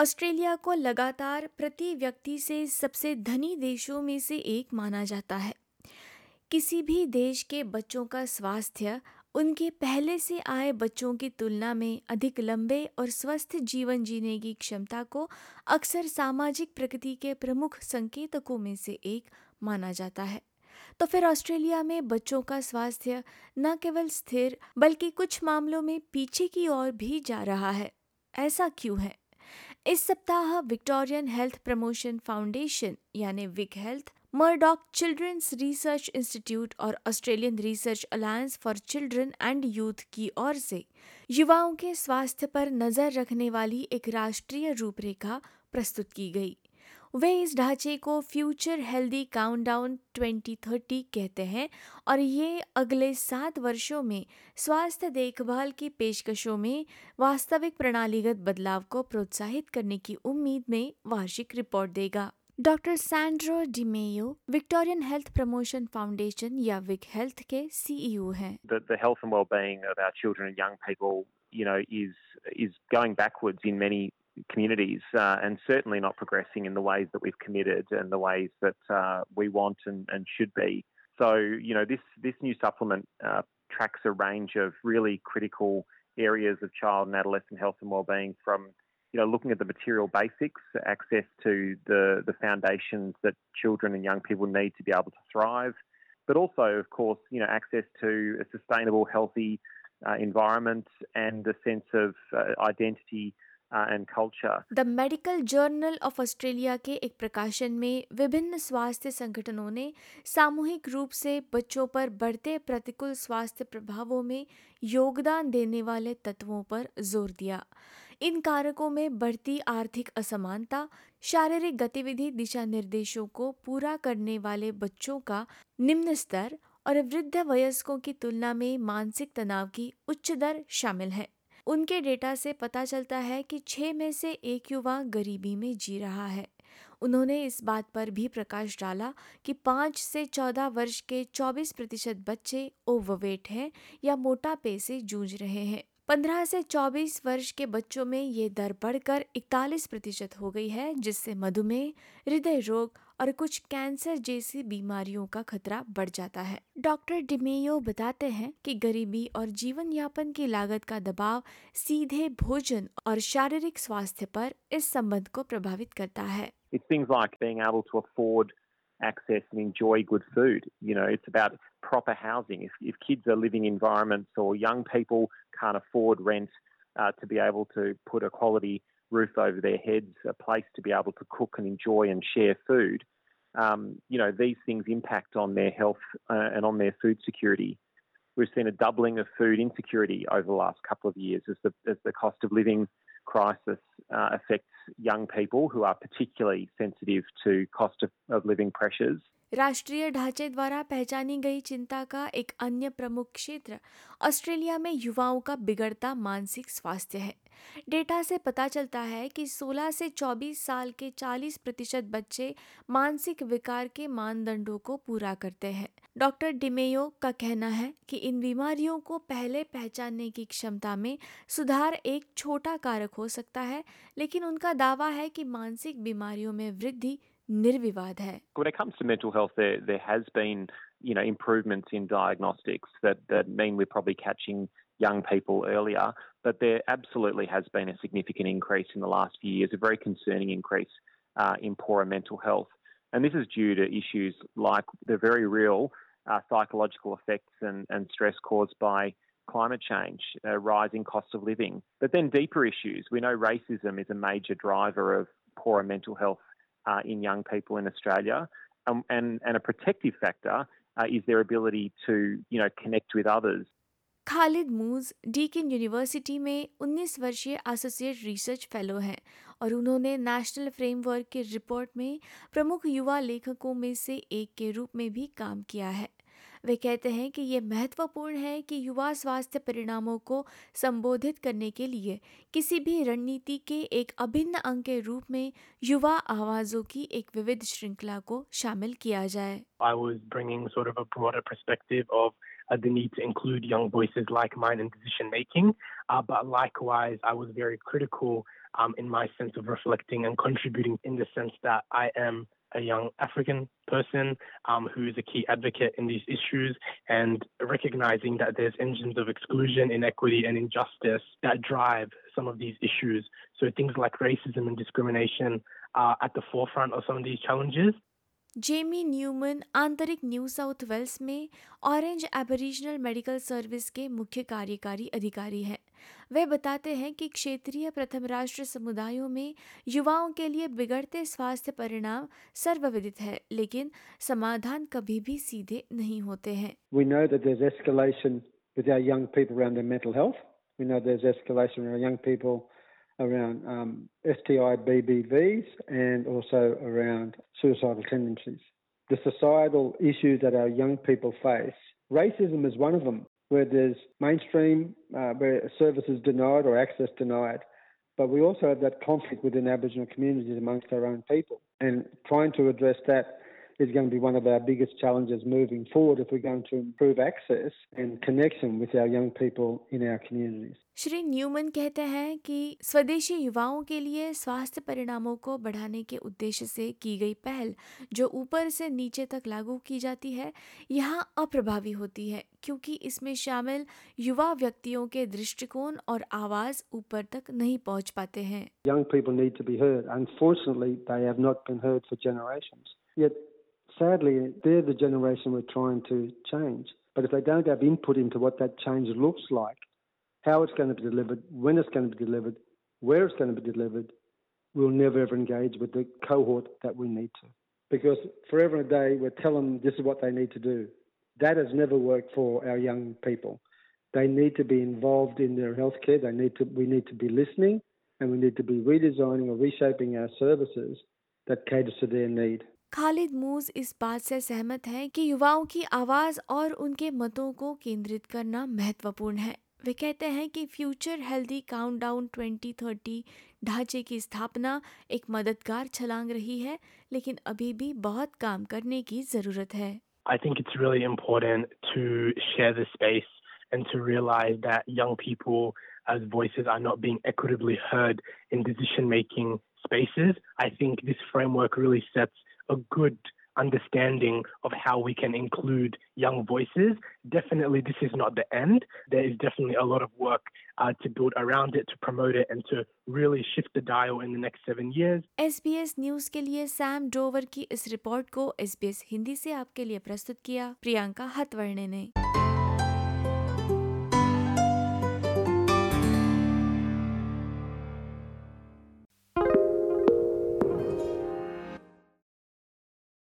Australia को लगातार प्रति व्यक्ति से सबसे धनी देशों में से एक माना जाता है। किसी भी देश के बच्चों का स्वास्थ्य उनके पहले से आए बच्चों की तुलना में अधिक लंबे और स्वस्थ जीवन जीने की क्षमता को अक्सर सामाजिक प्रगति के प्रमुख संकेतकों में से एक माना जाता है। तो फिर ऑस्ट्रेलिया में बच्चों का स्वास्थ्य न केवल स्थिर, बल्कि कुछ मामलों में पीछे की ओर भी जा रहा है। ऐसा क्यों है? इस सप्ताह विक्टोरियन हेल्थ प्रमोशन फाउंडेशन, यानी Vic health, Murdoch children's research institute और Australian research alliance for children and youth की ओर से युवाओं के स्वास्थ्य पर नज़र रखने वाली एक राष्ट्रीय रूपरेखा प्रस्तुत की गई। वे इस ढांचे को फ्यूचर हेल्दी काउंटडाउन 2030 कहते हैं और ये अगले सात वर्षों में स्वास्थ्य देखभाल की पेशकशों में वास्तविक प्रणालीगत बदलाव को प्रोत्साहित करने की उम्मीद में वार्षिक रिपोर्ट देगा। Doctor Sandro DiMaio Victorian health promotion foundation या विक हेल्थ के सीईओ हैं। The, health and well-being of our children and young people, you know, is is going backwards in many communities uh, and certainly not progressing in the ways that we've committed and the ways that uh, we want and, and should be. So, you know, this, this new supplement uh, tracks a range of really critical areas of child and adolescent health and well-being from you know, looking at the material basics, access to the, the foundations that children and young people need to be able to thrive, but also, of course, you know, access to a sustainable, healthy uh, environment and a sense of uh, identity and culture the medical journal of Australia के एक प्रकाशन में विभिन्न स्वास्थ्य संगठनों ने सामूहिक रूप से बच्चों पर बढ़ते प्रतिकूल स्वास्थ्य प्रभावों में योगदान देने वाले तत्वों पर ज़ोर दिया। इन कारकों में बढ़ती आर्थिक असमानता, शारीरिक गतिविधि दिशा निर्देशों को पूरा करने वाले बच्चों का निम्न स्तर और वृद्ध वयस्कों की तुलना में मानसिक तनाव की उच्च दर शामिल है। उनके डेटा से पता चलता है कि छः में से एक युवा गरीबी में जी रहा है। उन्होंने इस बात पर भी प्रकाश डाला कि पाँच से चौदह वर्ष के चौबीस प्रतिशत बच्चे ओवरवेट हैं या मोटापे से जूझ रहे हैं। पंद्रह से चौबीस वर्ष के बच्चों में ये दर बढ़कर इकतालीस प्रतिशत हो गई है, जिससे मधुमेह, हृदय रोग और कुछ कैंसर जैसी बीमारियों का खतरा बढ़ जाता है डॉक्टर डिमेयो बताते हैं कि गरीबी और जीवन यापन की लागत का दबाव सीधे भोजन और शारीरिक स्वास्थ्य पर इस संबंध को प्रभावित करता है access and enjoy good food. You know, it's about proper housing. If, if kids are living environments or young people can't afford rent uh, to be able to put a quality roof over their heads, a place to be able to cook and enjoy and share food, um, you know, these things impact on their health uh, and on their food security. We've seen a doubling of food insecurity over the last couple of years as the, as the cost of living crisis uh, affects young people who are particularly sensitive to cost of, of living pressures. राष्ट्रीय ढांचे द्वारा पहचानी गई चिंता का एक अन्य प्रमुख क्षेत्र ऑस्ट्रेलिया में युवाओं का बिगड़ता मानसिक स्वास्थ्य है। डेटा से पता चलता है कि 16 से 24 साल के 40 प्रतिशत बच्चे मानसिक विकार के मानदंडों को पूरा करते हैं। डॉक्टर डिमेयो का कहना है कि इन बीमारियों को पहले पहचानने की क्षमता में सुधार एक छोटा कारक हो सकता है, लेकिन उनका दावा है कि मानसिक बीमारियों में वृद्धि निर्विवाद है When it comes to mental health, there there has been you know improvements in diagnostics that that mean we're probably catching young people earlier, but there absolutely has been a significant increase in the last few years, a very concerning increase uh, in poorer mental health, and this is due to issues like the very real uh, psychological effects and, and stress caused by climate change, uh, rising cost of living, but then deeper issues. We know racism is a major driver of poorer mental health uh, in young people in Australia. Um, and, and a protective factor uh, is their ability to, you know, connect with others. Khalid मूज Deakin university में 19 वर्षीय associate research fellow हैं और उन्होंने national framework के report में प्रमुख युवा लेखकों में से एक के रूप में भी काम किया है वे कहते हैं कि ये महत्वपूर्ण है कि युवा स्वास्थ्य परिणामों को संबोधित करने के लिए किसी भी रणनीति के एक अभिन्न अंग के रूप में युवा आवाज़ों की एक विविध श्रृंखला को शामिल किया जाए I was bringing sort of a broader perspective of uh, the need to include young voices like mine in decision making. Uh, but likewise, I was very critical um, in my sense of reflecting and contributing in the sense that I am a young African person um, who is a key advocate in these issues and recognizing that there's engines of exclusion, inequity, and injustice that drive some of these issues. So things like racism and discrimination are at the forefront of some of these challenges. Jamie Newman आंतरिक New South Wales में Orange Aboriginal medical service के मुख्य कार्यकारी अधिकारी हैं वे बताते हैं कि क्षेत्रीय प्रथम राष्ट्र समुदायों में युवाओं के लिए बिगड़ते स्वास्थ्य परिणाम सर्वविदित है लेकिन समाधान कभी भी सीधे नहीं होते हैं We know that there's escalation with our young people around their mental health. We know there's escalation our young people around um, STI BBVs and also around suicidal tendencies. The societal issues that our young people face, racism is one of them, where there's mainstream, uh, where services denied or access denied. But we also have that conflict within Aboriginal communities amongst our own people. And trying to address that is going to be one of our biggest challenges moving forward if we're going to improve access and connection with our young people in our communities. Shri Newman कहते हैं कि स्वदेशी युवाओं के लिए स्वास्थ्य परिणामों को बढ़ाने के उद्देश्य से की गई पहल जो ऊपर से नीचे तक लागू की जाती है यहाँ अप्रभावी होती है क्योंकि इसमें शामिल युवा व्यक्तियों के दृष्टिकोण और आवाज़ ऊपर तक नहीं पहुँच पाते हैं Young people need to be heard. Unfortunately, they have not been heard for generations. Yet, sadly, they're the generation we're trying to change. But if they don't have input into what that change looks like, how it's going to be delivered, when it's going to be delivered, where it's going to be delivered, we'll never ever engage with the cohort that we need to. Because forever and a day, we're telling them this is what they need to do. That has never worked for our young people. They need to be involved in their healthcare. They need to, we need to be listening and we need to be redesigning or reshaping our services that caters to their need. Khalid मूज इस बात से सहमत हैं कि युवाओं की आवाज़ और उनके मतों को केंद्रित करना महत्वपूर्ण है वे कहते हैं कि फ्यूचर हेल्दी काउंटडाउन 2030 ढांचे की स्थापना एक मददगार छलांग रही है लेकिन अभी भी बहुत काम करने की ज़रूरत है I think it's really important to share the space and to realize that young people as voices are not being equitably heard in decision making spaces. I think this framework really sets a good understanding of how we can include young voices. Definitely, this is not the end. There is definitely a lot of work uh, to build around it, to promote it, and to really shift the dial in the next seven years. SBS news के लिए Sam Dover की इस report को SBS Hindi से आपके लिए प्रस्तुत किया प्रियंका हतवर्णे ने